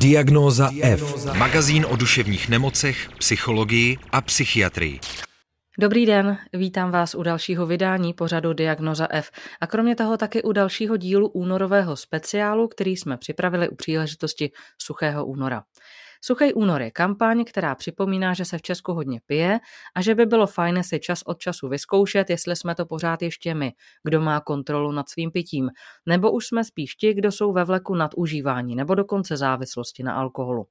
Diagnóza F. Magazín o duševních nemocech, psychologii a psychiatrii. Dobrý den, vítám vás u dalšího vydání pořadu Diagnoza F a kromě toho taky u dalšího dílu únorového speciálu, který jsme připravili u příležitosti Suchého února. Suchý únor je kampaň, která připomíná, že se v Česku hodně pije a že by bylo fajn si čas od času vyzkoušet, jestli jsme to pořád ještě my, kdo má kontrolu nad svým pitím, nebo už jsme spíš ti, kdo jsou ve vleku nad užívání nebo dokonce závislosti na alkoholu.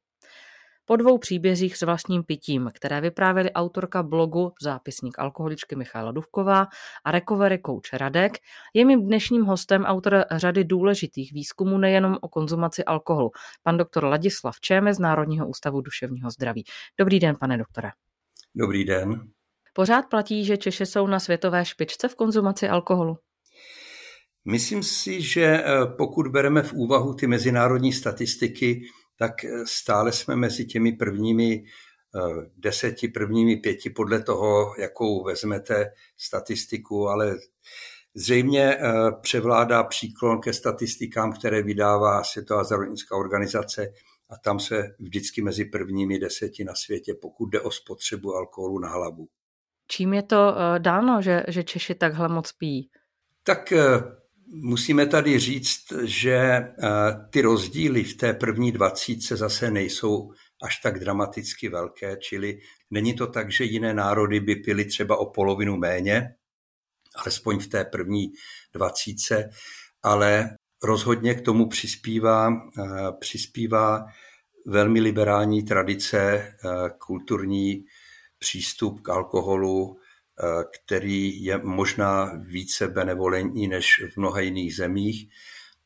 Po dvou příbězích s vlastním pitím, které vyprávěli autorka blogu Zápisník alkoholičky Michála Duvková a recovery coach Radek, je mým dnešním hostem autor řady důležitých výzkumů nejenom o konzumaci alkoholu, pan doktor Ladislav Čéme z Národního ústavu duševního zdraví. Dobrý den, pane doktore. Dobrý den. Pořád platí, že Češi jsou na světové špičce v konzumaci alkoholu? Myslím si, že eh, pokud bereme v úvahu ty mezinárodní statistiky, tak eh, stále jsme mezi těmi prvními eh, deseti, prvními pěti podle toho, jakou vezmete statistiku, ale zřejmě eh, převládá příklon ke statistikám, které vydává Světová zdravotnická organizace a tam se vždycky mezi prvními deseti na světě, pokud jde o spotřebu alkoholu na hlavu. Čím je to dáno, že, že Češi takhle moc pijí? Tak Musíme tady říct, že eh, ty rozdíly v té první dvacítce zase nejsou až tak dramaticky velké, čili není to tak, že jiné národy by pili třeba o polovinu méně, alespoň v té první dvacítce, ale rozhodně k tomu přispívá, eh, přispívá velmi liberální tradice, eh, kulturní přístup k alkoholu, který je možná více benevolentní než v mnoha jiných zemích.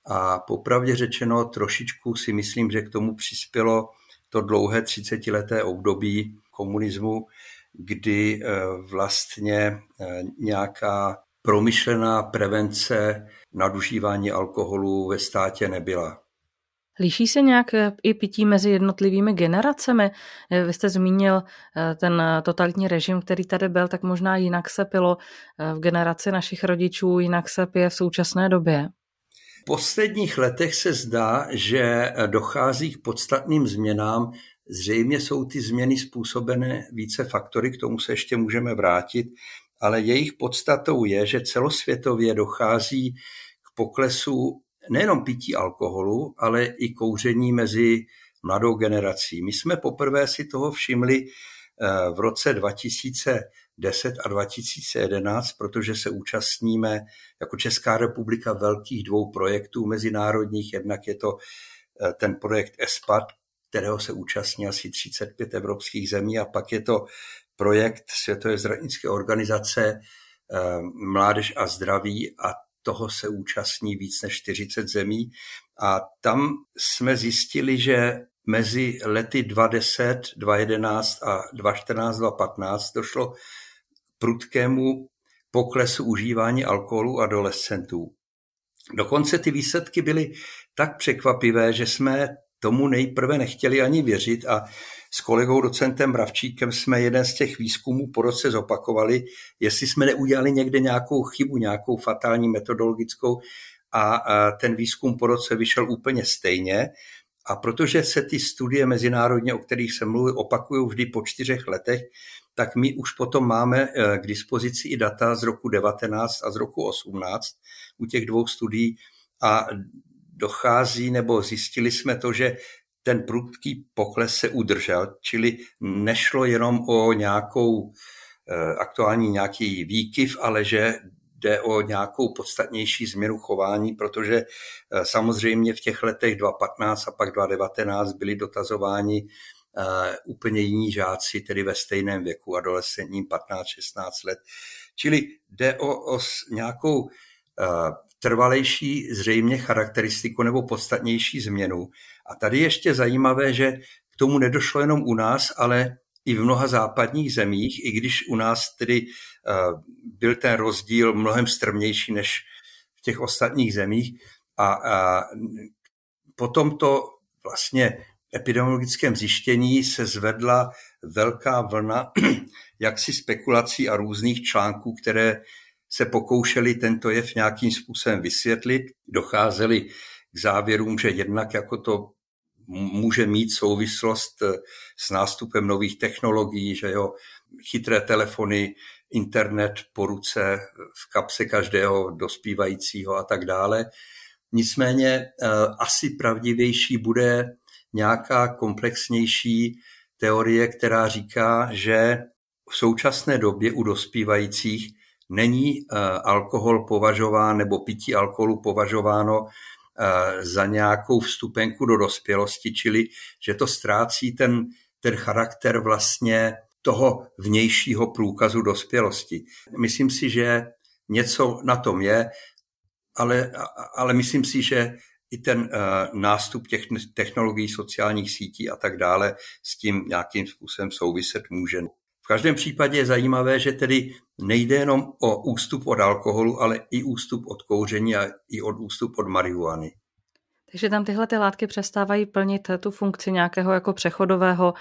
A popravdě řečeno, trošičku si myslím, že k tomu přispělo to dlouhé 30-leté období komunismu, kdy eh, vlastně eh, nějaká promyšlená prevence nadužívání alkoholu ve státě nebyla. Líší se nějak eh, i pití mezi jednotlivými generacemi? Eh, vy jste zmínil eh, ten totalitní režim, který tady byl, tak možná jinak se pilo v generaci našich rodičů, jinak se pije v současné době. V posledních letech se zdá, že dochází k podstatným změnám. Zřejmě jsou ty změny způsobené více faktory, k tomu se ještě můžeme vrátit, ale jejich podstatou je, že celosvětově dochází k poklesu nejenom pití alkoholu, ale i kouření mezi mladou generací. My jsme poprvé si toho všimli eh, v roce 2010 a 2011, protože se účastníme jako Česká republika velkých dvou projektů mezinárodních. Jednak je to eh, ten projekt ESPAD, kterého se účastní asi 35 evropských zemí a pak je to projekt Světové zdravotnické organizace eh, Mládež a zdraví a toho se účastní víc než 40 zemí a tam jsme zjistili, že mezi lety 2010, 2011 a 2014, 2015 došlo k prudkému poklesu užívání alkoholu adolescentů. Dokonce ty výsledky byly tak překvapivé, že jsme tomu nejprve nechtěli ani věřit a s kolegou docentem Bravčíkem jsme jeden z těch výzkumů po roce zopakovali, jestli jsme neudělali někde nějakou chybu, nějakou fatální metodologickou a ten výzkum po roce vyšel úplně stejně. A protože se ty studie mezinárodně, o kterých se mluví, opakují vždy po čtyřech letech, tak my už potom máme e, k dispozici i data z roku 19 a z roku 18 u těch dvou studií a dochází, nebo zjistili jsme to, že ten prudký pokles se udržel, čili nešlo jenom o nějakou eh, aktuální nějaký výkyv, ale že jde o nějakou podstatnější změnu chování, protože eh, samozřejmě v těch letech 2015 a pak 2019 byli dotazováni eh, úplně jiní žáci, tedy ve stejném věku, adolescentním 15-16 let. Čili jde o, o nějakou trvalejší zřejmě charakteristiku nebo podstatnější změnu. A tady ještě zajímavé, že k tomu nedošlo jenom u nás, ale i v mnoha západních zemích, i když u nás tedy uh, byl ten rozdíl mnohem strmnější než v těch ostatních zemích. A, a po tomto vlastně epidemiologickém zjištění se zvedla velká vlna jaksi spekulací a různých článků, které se pokoušeli tento jev nějakým způsobem vysvětlit, docházeli k závěrům, že jednak jako to může mít souvislost s nástupem nových technologií, že jo, chytré telefony, internet po ruce, v kapse každého dospívajícího a tak dále. Nicméně asi pravdivější bude nějaká komplexnější teorie, která říká, že v současné době u dospívajících není eh, alkohol považován nebo pití alkoholu považováno eh, za nějakou vstupenku do dospělosti, čili že to ztrácí ten, ten charakter vlastně toho vnějšího průkazu dospělosti. Myslím si, že něco na tom je, ale, ale myslím si, že i ten uh, nástup těch technologií, sociálních sítí a tak dále s tím nějakým způsobem souviset může. V každém případě je zajímavé, že tedy nejde jenom o ústup od alkoholu, ale i ústup od kouření a i od ústup od marihuany. Takže tam tyhle ty látky přestávají plnit tu funkci nějakého jako přechodového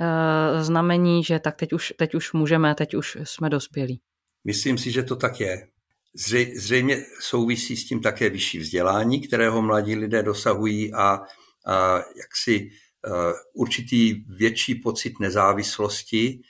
e, znamení, že tak teď už, teď už můžeme, teď už jsme dospělí. Myslím si, že to tak je. Zřejmě souvisí s tím také vyšší vzdělání, kterého mladí lidé dosahují a, a jaksi uh, určitý větší pocit nezávislosti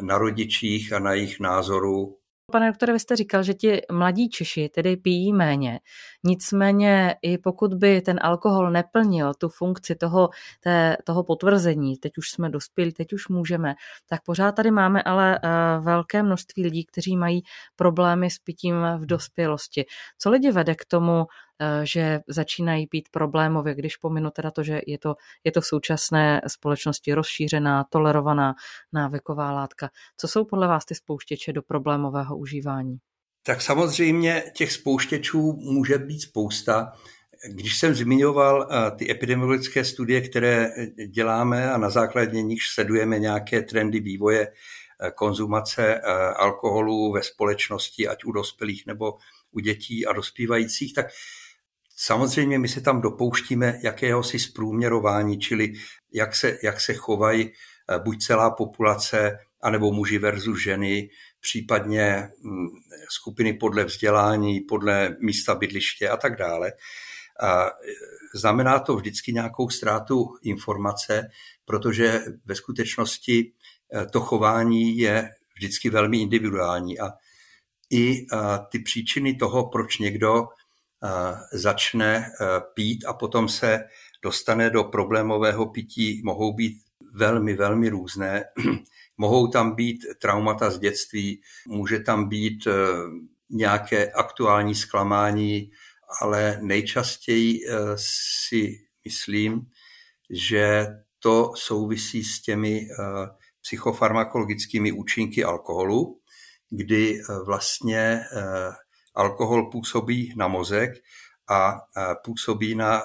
na rodičích a na jejich názoru Pane doktore, vy jste říkal, že ti mladí Češi tedy pijí méně. Nicméně i pokud by ten alkohol neplnil tu funkci toho, té, toho potvrzení, teď už jsme dospěli, teď už můžeme, tak pořád tady máme ale uh, velké množství lidí, kteří mají problémy s pitím v dospělosti. Co lidi vede k tomu, Eh, že začínají být problémově, když pominu teda to, že je to, je to v současné společnosti rozšířená, tolerovaná návyková látka. Co jsou podle vás ty spouštěče do problémového užívání? Tak samozřejmě těch spouštěčů může být spousta. Když jsem zmiňoval eh, ty epidemiologické studie, které děláme a na základě nich sledujeme nějaké trendy vývoje eh, konzumace alkoholu ve společnosti, ať u dospělých nebo u dětí a dospívajících, tak Samozřejmě my se tam dopouštíme jakéhosi zprůměrování, čili jak se, jak se chovají eh, buď celá populace, anebo muži versus ženy, případně mm, skupiny podle vzdělání, podle místa bydliště a tak dále. A eh, znamená to vždycky nějakou ztrátu informace, protože ve skutečnosti eh, to chování je vždycky velmi individuální a i ty příčiny toho, proč někdo začne pít a potom se dostane do problémového pití, mohou být velmi, velmi různé. Mohou tam být traumata z dětství, může tam být e, nějaké aktuální zklamání, ale nejčastěji e, si myslím, že to souvisí s těmi e, psychofarmakologickými účinky alkoholu, kdy vlastně alkohol působí na mozek a působí na e,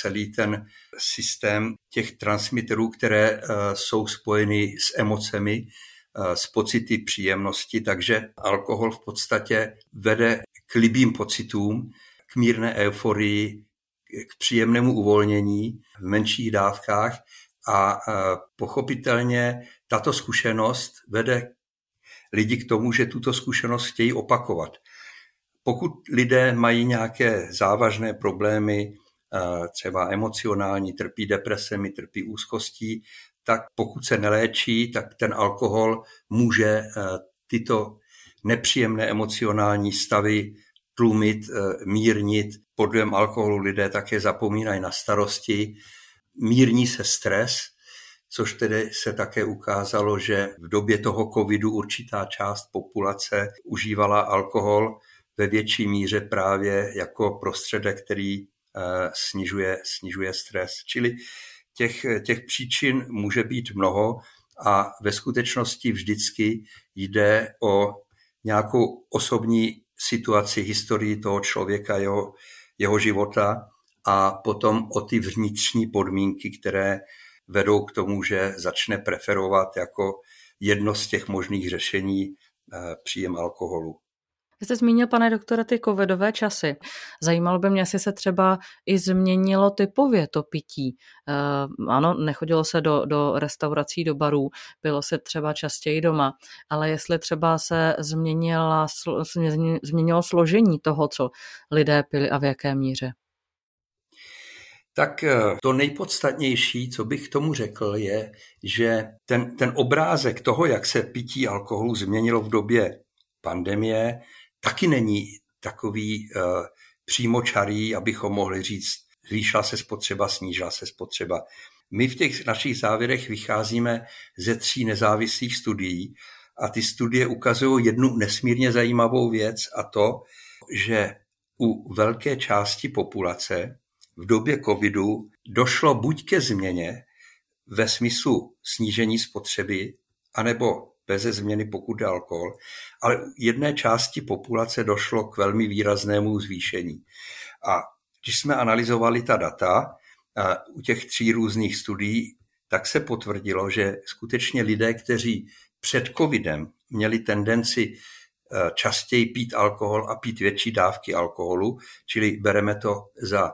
celý ten systém těch transmiterů, které e, jsou spojeny s emocemi, e, s pocity příjemnosti, takže alkohol v podstatě vede k libým pocitům, k mírné euforii, k příjemnému uvolnění v menších dávkách a pochopitelně tato zkušenost vede lidi k tomu, že tuto zkušenost chtějí opakovat. Pokud lidé mají nějaké závažné problémy, eh, třeba emocionální, trpí depresemi, trpí úzkostí, tak pokud se neléčí, tak ten alkohol může eh, tyto nepříjemné emocionální stavy tlumit, eh, mírnit. Pod alkoholu lidé také zapomínají na starosti, mírní se stres, což tedy se také ukázalo, že v době toho covidu určitá část populace užívala alkohol ve větší míře právě jako prostředek, který eh, snižuje, snižuje stres. Čili těch, těch příčin může být mnoho a ve skutečnosti vždycky jde o nějakou osobní situaci, historii toho člověka, jeho, jeho života a potom o ty vnitřní podmínky, které vedou k tomu, že začne preferovat jako jedno z těch možných řešení eh, příjem alkoholu. Vy jste zmínil, pane doktore, ty covidové časy. Zajímalo by mě, jestli se třeba i změnilo typově to pití. Uh, ano, nechodilo se do, do restaurací, do barů, bylo se třeba častěji doma, ale jestli třeba se změnila, změnilo složení toho, co lidé pili a v jaké míře. Tak eh, to nejpodstatnější, co bych tomu řekl, je, že ten, ten obrázek toho, jak se pití alkoholu změnilo v době pandemie, taky není takový uh, přímočarý, abychom mohli říct, zvýšila se spotřeba, snížila se spotřeba. My v těch našich závěrech vycházíme ze tří nezávislých studií a ty studie ukazují jednu nesmírně zajímavou věc a to, že u velké části populace v době covidu došlo buď ke změně ve smyslu snížení spotřeby, anebo bez změny, pokud jde alkohol, ale u jedné části populace došlo k velmi výraznému zvýšení. A když jsme analyzovali ta data u těch tří různých studií, tak se potvrdilo, že skutečně lidé, kteří před covidem měli tendenci e, častěji pít alkohol a pít větší dávky alkoholu, čili bereme to za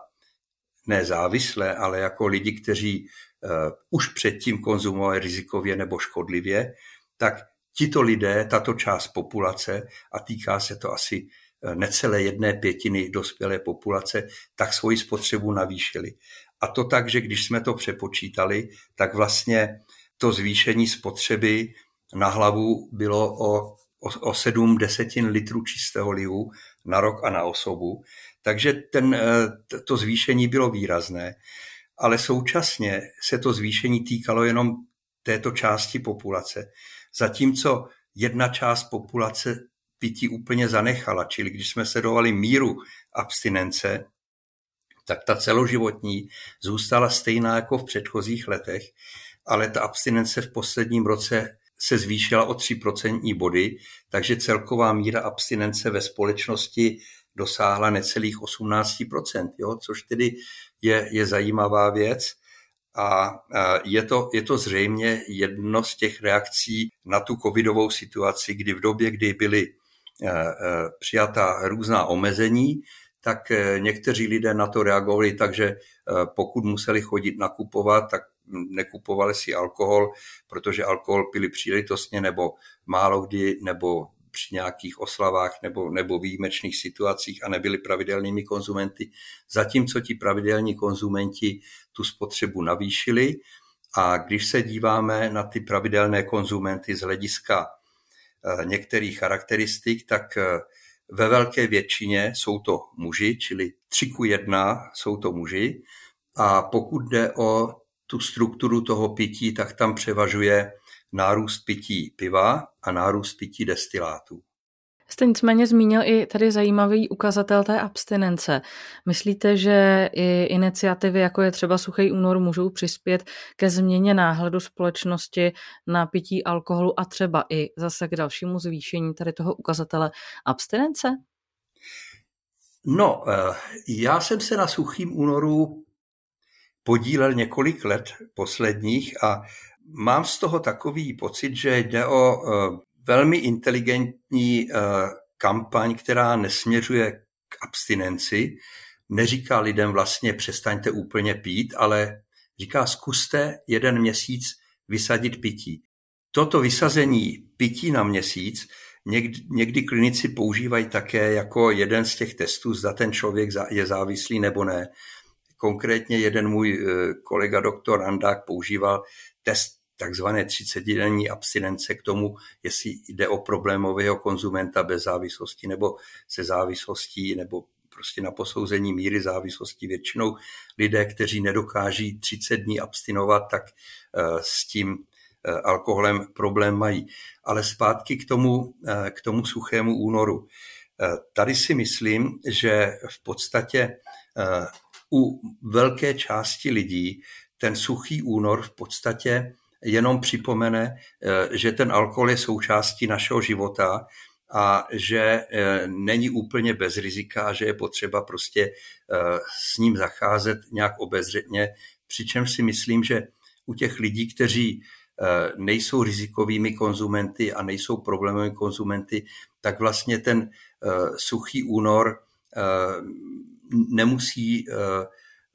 nezávislé, ale jako lidi, kteří uh, už předtím konzumovali rizikově nebo škodlivě, tak tito lidé, tato část populace, a týká se to asi uh, necelé jedné pětiny dospělé populace, tak svoji spotřebu navýšili. A to tak, že když jsme to přepočítali, tak vlastně to zvýšení spotřeby na hlavu bylo o, o, o 7 desetin litrů čistého lihu na rok a na osobu. Takže ten, eh, to zvýšení bylo výrazné, ale současně se to zvýšení týkalo jenom této části populace. Zatímco jedna část populace pití úplně zanechala, čili když jsme sledovali míru abstinence, tak ta celoživotní zůstala stejná jako v předchozích letech, ale ta abstinence v posledním roce se zvýšila o 3% body, takže celková míra abstinence ve společnosti dosáhla necelých 18%, jo, což tedy je, je zajímavá věc. A je to, je to zřejmě jedno z těch reakcí na tu covidovou situaci, kdy v době, kdy byly e, e, přijata různá omezení, tak e, někteří lidé na to reagovali tak, že pokud museli chodit nakupovat, tak nekupovali si alkohol, protože alkohol pili příležitostně nebo málo kdy, nebo při nějakých oslavách nebo, nebo výjimečných situacích a nebyli pravidelnými konzumenty, zatímco ti pravidelní konzumenti tu spotřebu navýšili. A když se díváme na ty pravidelné konzumenty z hlediska eh, některých charakteristik, tak eh, ve velké většině jsou to muži, čili 3 ku 1 jsou to muži. A pokud jde o tu strukturu toho pití, tak tam převažuje nárůst pití piva a nárůst pití destilátů. Jste nicméně zmínil i tady zajímavý ukazatel té abstinence. Myslíte, že i iniciativy, jako je třeba Suchý únor, můžou přispět ke změně náhledu společnosti na pití alkoholu a třeba i zase k dalšímu zvýšení tady toho ukazatele abstinence? No, eh, já jsem se na Suchým únoru podílel několik let posledních a mám z toho takový pocit, že jde o eh, velmi inteligentní eh, kampaň, která nesměřuje k abstinenci, neříká lidem vlastně přestaňte úplně pít, ale říká zkuste jeden měsíc vysadit pití. Toto vysazení pití na měsíc někdy, někdy klinici používají také jako jeden z těch testů, zda ten člověk je závislý nebo ne. Konkrétně jeden můj eh, kolega doktor Andák používal test takzvané 30-denní abstinence k tomu, jestli jde o problémového konzumenta bez závislosti nebo se závislostí nebo prostě na posouzení míry závislosti. Většinou lidé, kteří nedokáží 30 dní abstinovat, tak eh, s tím eh, alkoholem problém mají. Ale zpátky k tomu, k tomu suchému únoru. Tady si myslím, že v podstatě u velké části lidí ten suchý únor v podstatě jenom připomene, eh, že ten alkohol je součástí našeho života a že eh, není úplně bez rizika že je potřeba prostě eh, s ním zacházet nějak obezřetně, přičemž si myslím, že u těch lidí, kteří nejsou rizikovými konzumenty a nejsou problémovými konzumenty, tak vlastně ten suchý únor nemusí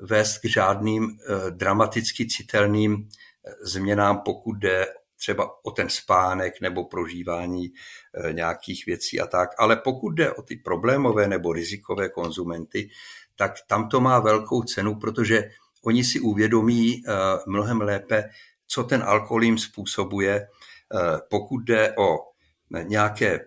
vést k žádným eh, dramaticky citelným eh, změnám, pokud jde třeba o ten spánek nebo prožívání nějakých věcí a tak. Ale pokud jde o ty problémové nebo rizikové konzumenty, tak tam to má velkou cenu, protože oni si uvědomí mnohem lépe, co ten alkohol jim způsobuje, pokud jde o nějaké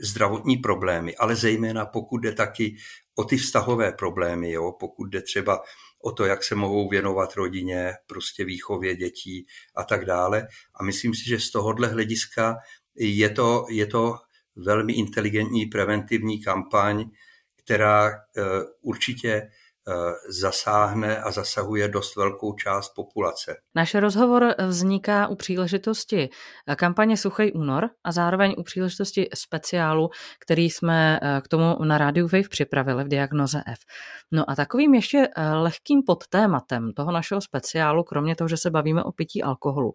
zdravotní problémy, ale zejména pokud jde taky o ty vztahové problémy, jo? pokud jde třeba o to, jak se mohou věnovat rodině, prostě výchově dětí a tak dále. A myslím si, že z tohohle hlediska je to, je to velmi inteligentní preventivní kampaň, která eh, určitě zasáhne a zasahuje dost velkou část populace. Náš rozhovor vzniká u příležitosti kampaně Suchý únor a zároveň u příležitosti speciálu, který jsme eh, k tomu na rádiu Wave připravili v diagnoze F. No a takovým ještě eh, lehkým podtématem toho našeho speciálu, kromě toho, že se bavíme o pití alkoholu,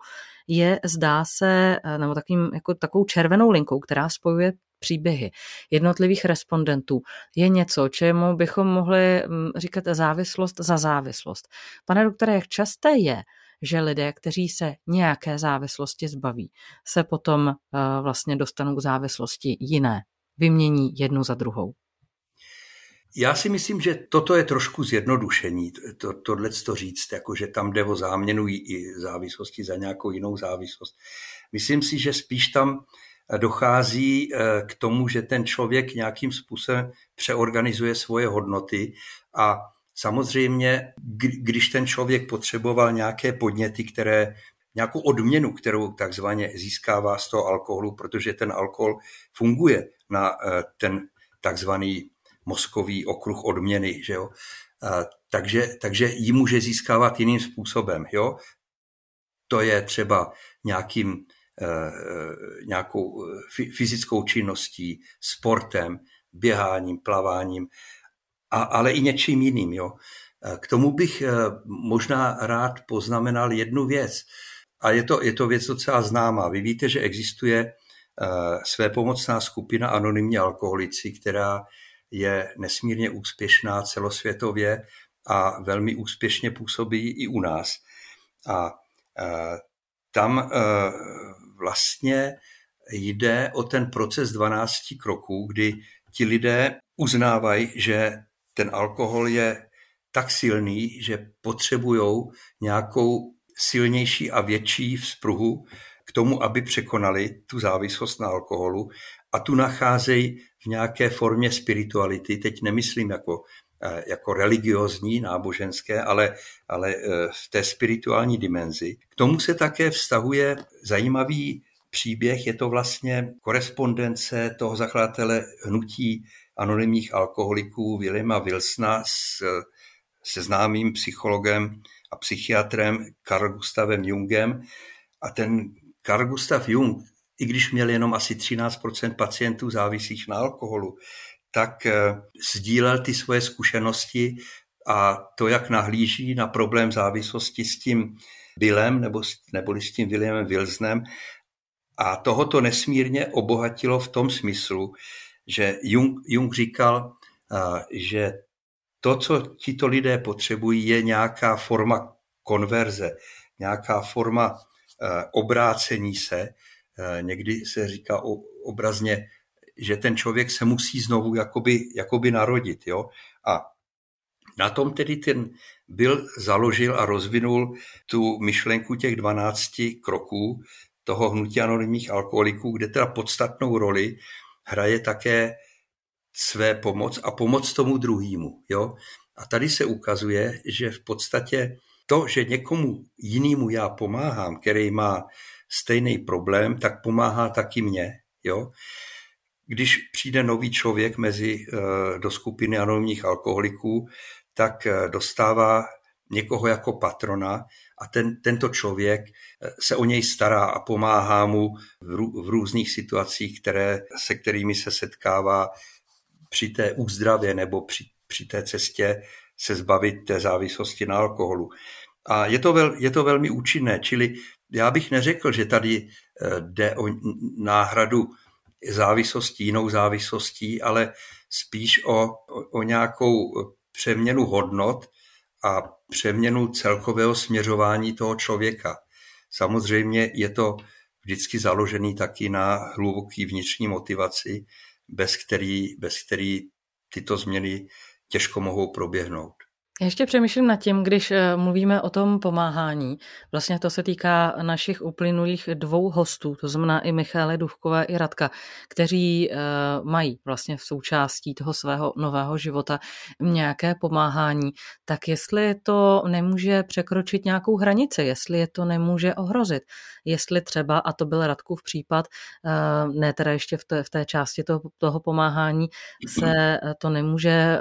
je, zdá se, nebo takým, jako takovou červenou linkou, která spojuje příběhy jednotlivých respondentů je něco, čemu bychom mohli mm, říkat závislost za závislost. Pane doktore, jak časté je, že lidé, kteří se nějaké závislosti zbaví, se potom eh, vlastně dostanou k závislosti jiné, vymění jednu za druhou? Já si myslím, že toto je trošku zjednodušení, to, tohle to říct, jako že tam jde o záměnu i závislosti za nějakou jinou závislost. Myslím si, že spíš tam dochází eh, k tomu, že ten člověk nějakým způsobem přeorganizuje svoje hodnoty a samozřejmě, když ten člověk potřeboval nějaké podněty, které nějakou odměnu, kterou takzvaně získává z toho alkoholu, protože ten alkohol funguje na eh, ten takzvaný mozkový okruh odměny, že jo? Takže, takže ji může získávat jiným způsobem. Jo? To je třeba nějakým Eh, nějakou eh, fyzickou činností, sportem, běháním, plaváním, a, ale i něčím jiným. Jo. Eh, k tomu bych možná rád poznamenal jednu věc. A je to, je to věc docela známá. Vy víte, že existuje své pomocná skupina anonymní alkoholici, která je nesmírně úspěšná celosvětově a velmi úspěšně působí i u nás. A tam vlastně jde o ten proces 12 kroků, kdy ti lidé uznávají, že ten alkohol je tak silný, že potřebují nějakou silnější a větší vzpruhu k tomu, aby překonali tu závislost na alkoholu a tu nacházejí v nějaké formě spirituality. Teď nemyslím jako, jako religiozní, náboženské, ale, ale eh, v té spirituální dimenzi. K tomu se také vztahuje zajímavý příběh, je to vlastně korespondence toho zakladatele hnutí anonymních alkoholiků Williama Wilsona s, se známým psychologem a psychiatrem Carl Gustavem Jungem. A ten Carl Gustav Jung, i když měl jenom asi 13 pacientů závislých na alkoholu, tak eh, sdílel ty svoje zkušenosti a to, jak nahlíží na problém závislosti s tím Billem nebo, neboli s tím Williamem Wilsonem a tohoto nesmírně obohatilo v tom smyslu, že Jung, Jung říkal, že to, co tito lidé potřebují, je nějaká forma konverze, nějaká forma obrácení se. Někdy se říká obrazně, že ten člověk se musí znovu jakoby, jakoby narodit. Jo? A na tom tedy ten byl založil a rozvinul tu myšlenku těch 12 kroků, toho hnutí anonymních alkoholiků, kde teda podstatnou roli hraje také své pomoc a pomoc tomu druhému. Jo? A tady se ukazuje, že v podstatě to, že někomu jinému já pomáhám, který má stejný problém, tak pomáhá taky mně. Jo? Když přijde nový člověk mezi, eh, do skupiny anonymních alkoholiků, tak eh, dostává někoho jako patrona a ten, tento člověk eh, se o něj stará a pomáhá mu v, rů, v různých situacích, které, se kterými se setkává při té úzdravě nebo při, při té cestě se zbavit té závislosti na alkoholu. A je to, vel, je to velmi účinné, čili já bych neřekl, že tady jde o náhradu závislosti jinou závislostí, ale spíš o, o, o nějakou přeměnu hodnot, a přeměnu celkového směřování toho člověka. Samozřejmě je to vždycky založený taky na hluboký vnitřní motivaci, bez který, bez který tyto změny těžko mohou proběhnout. Já ještě přemýšlím nad tím, když eh, mluvíme o tom pomáhání. Vlastně to se týká našich uplynulých dvou hostů, to znamená i Michály Duvkové, i Radka, kteří eh, mají vlastně v součástí toho svého nového života nějaké pomáhání. Tak jestli to nemůže překročit nějakou hranici, jestli je to nemůže ohrozit, jestli třeba, a to byl Radkův případ, eh, ne teda ještě v té, v té části toho, toho pomáhání, se to nemůže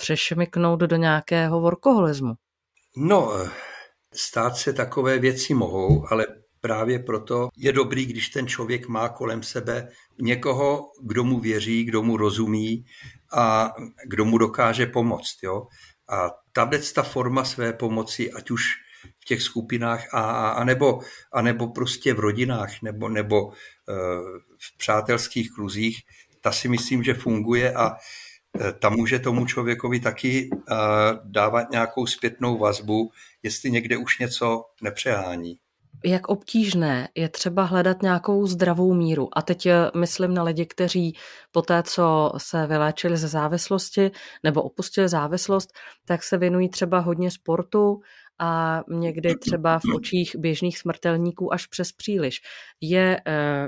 přešmyknout do nějakého workoholismu? No, stát se takové věci mohou, ale právě proto je dobrý, když ten člověk má kolem sebe někoho, kdo mu věří, kdo mu rozumí a kdo mu dokáže pomoct. Jo? A tahle ta forma své pomoci, ať už v těch skupinách a, a, nebo, a nebo prostě v rodinách nebo, nebo uh, v přátelských kruzích, ta si myslím, že funguje a Eh, tam může tomu člověkovi taky eh, dávat nějakou zpětnou vazbu, jestli někde už něco nepřehání. Jak obtížné je třeba hledat nějakou zdravou míru. A teď eh, myslím na lidi, kteří po té, co se vyléčili ze závislosti nebo opustili závislost, tak se věnují třeba hodně sportu a někdy třeba v očích běžných smrtelníků až přes příliš. Je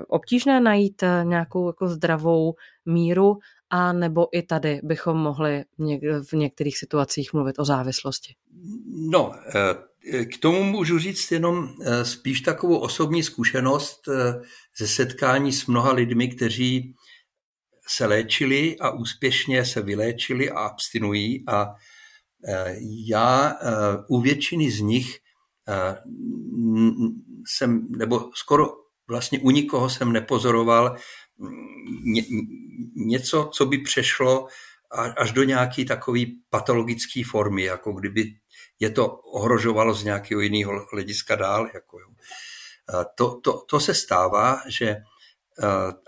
obtížné najít nějakou jako zdravou míru a nebo i tady bychom mohli v některých situacích mluvit o závislosti? No, eh, k tomu můžu říct jenom eh, spíš takovou osobní zkušenost eh, ze setkání s mnoha lidmi, kteří se léčili a úspěšně se vyléčili a abstinují a já u většiny z nich jsem, nebo skoro vlastně u nikoho jsem nepozoroval ně, něco, co by přešlo až do nějaké takové patologické formy, jako kdyby je to ohrožovalo z nějakého jiného hlediska dál. Jako jo. To, to, to se stává, že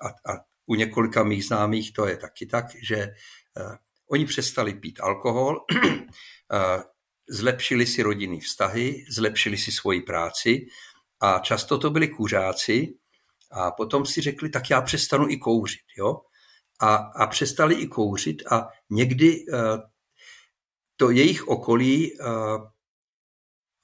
a, a u několika mých známých to je taky tak, že oni přestali pít alkohol, zlepšili si rodinný vztahy, zlepšili si svoji práci a často to byli kuřáci, a potom si řekli, tak já přestanu i kouřit. Jo? A, a přestali i kouřit a někdy uh, to jejich okolí uh,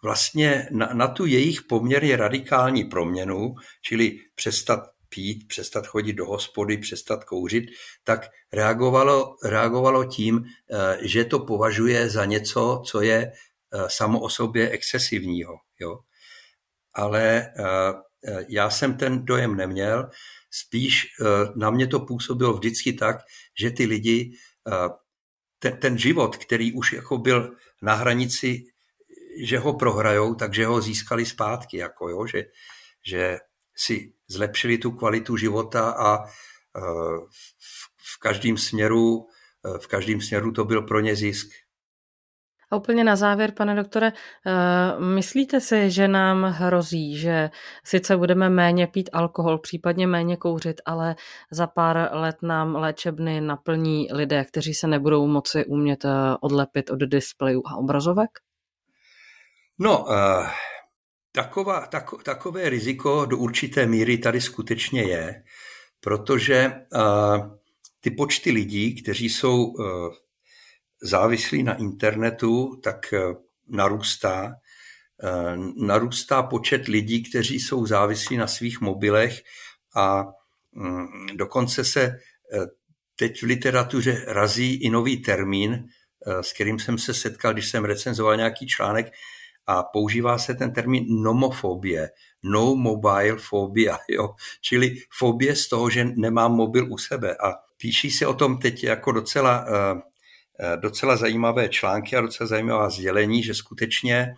vlastně na, na tu jejich poměrně radikální proměnu, čili přestat pít, přestat chodit do hospody, přestat kouřit, tak reagovalo, reagovalo tím, eh, že to považuje za něco, co je samo o sobě excesivního. Jo? Ale Eh, já jsem ten dojem neměl, spíš eh, na mě to působilo vždycky tak, že ty lidi, eh, ten, ten život, který už jako byl na hranici, že ho prohrajou, takže ho získali zpátky, jako jo, že, že si zlepšili tu kvalitu života a v, v každém směru v každém směru to byl pro ně zisk. A úplně na závěr, pane doktore, eh, myslíte si, že nám hrozí, že sice budeme méně pít alkohol, případně méně kouřit, ale za pár let nám léčebny naplní lidé, kteří se nebudou moci umět eh, odlepit od displejů a obrazovek? No, uh, taková, tak, takové riziko do určité míry tady skutečně je, protože ty počty lidí, kteří jsou závislí na internetu, tak eh, narůstá. Eh, narůstá počet lidí, kteří jsou závislí na svých mobilech a mm, dokonce se eh, teď v literatuře razí i nový termín, s kterým jsem se setkal, když jsem recenzoval nějaký článek a používá se ten termín nomofobie, no mobile phobia, jo? čili fobie z toho, že nemám mobil u sebe. A píší se o tom teď jako docela docela zajímavé články a docela zajímavá sdělení, že skutečně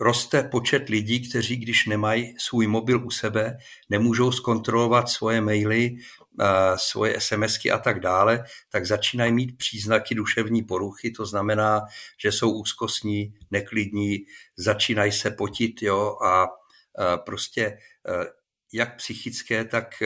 roste počet lidí, kteří, když nemají svůj mobil u sebe, nemůžou zkontrolovat svoje maily, eh, svoje SMSky a tak dále, tak začínají mít příznaky duševní poruchy, to znamená, že jsou úzkostní, neklidní, začínají se potit jo, a eh, prostě jak psychické, tak,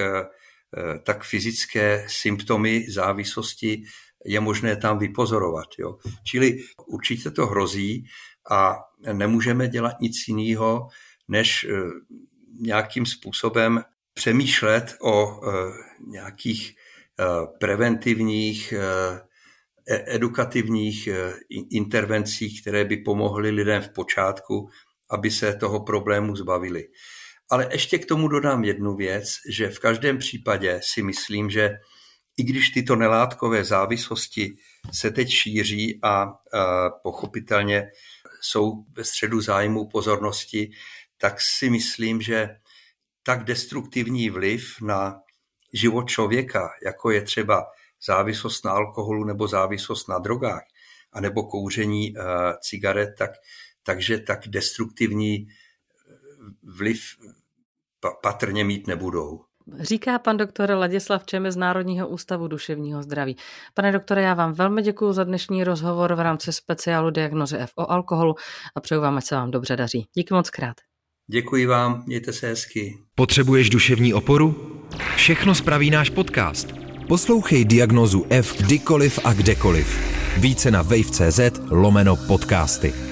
tak fyzické symptomy závislosti je možné tam vypozorovat. Jo. Čili určitě to hrozí a nemůžeme dělat nic jiného, než eh, nějakým způsobem přemýšlet o eh, nějakých eh, preventivních e, edukativních intervencích, které by pomohly lidem v počátku, aby se toho problému zbavili. Ale ještě k tomu dodám jednu věc, že v každém případě si myslím, že i když tyto nelátkové závislosti se teď šíří a pochopitelně jsou ve středu zájmu pozornosti, tak si myslím, že tak destruktivní vliv na život člověka, jako je třeba závislost na alkoholu nebo závislost na drogách, anebo kouření cigaret, tak, takže tak destruktivní vliv patrně mít nebudou. Říká pan doktor Ladislav Čeme z Národního ústavu duševního zdraví. Pane doktore, já vám velmi děkuji za dnešní rozhovor v rámci speciálu diagnozy F o alkoholu a přeju vám, ať se vám dobře daří. Díky moc krát. Děkuji vám, mějte se hezky. Potřebuješ duševní oporu? Všechno spraví náš podcast. Poslouchej diagnozu F kdykoliv a kdekoliv. Více na wave.cz lomeno podcasty.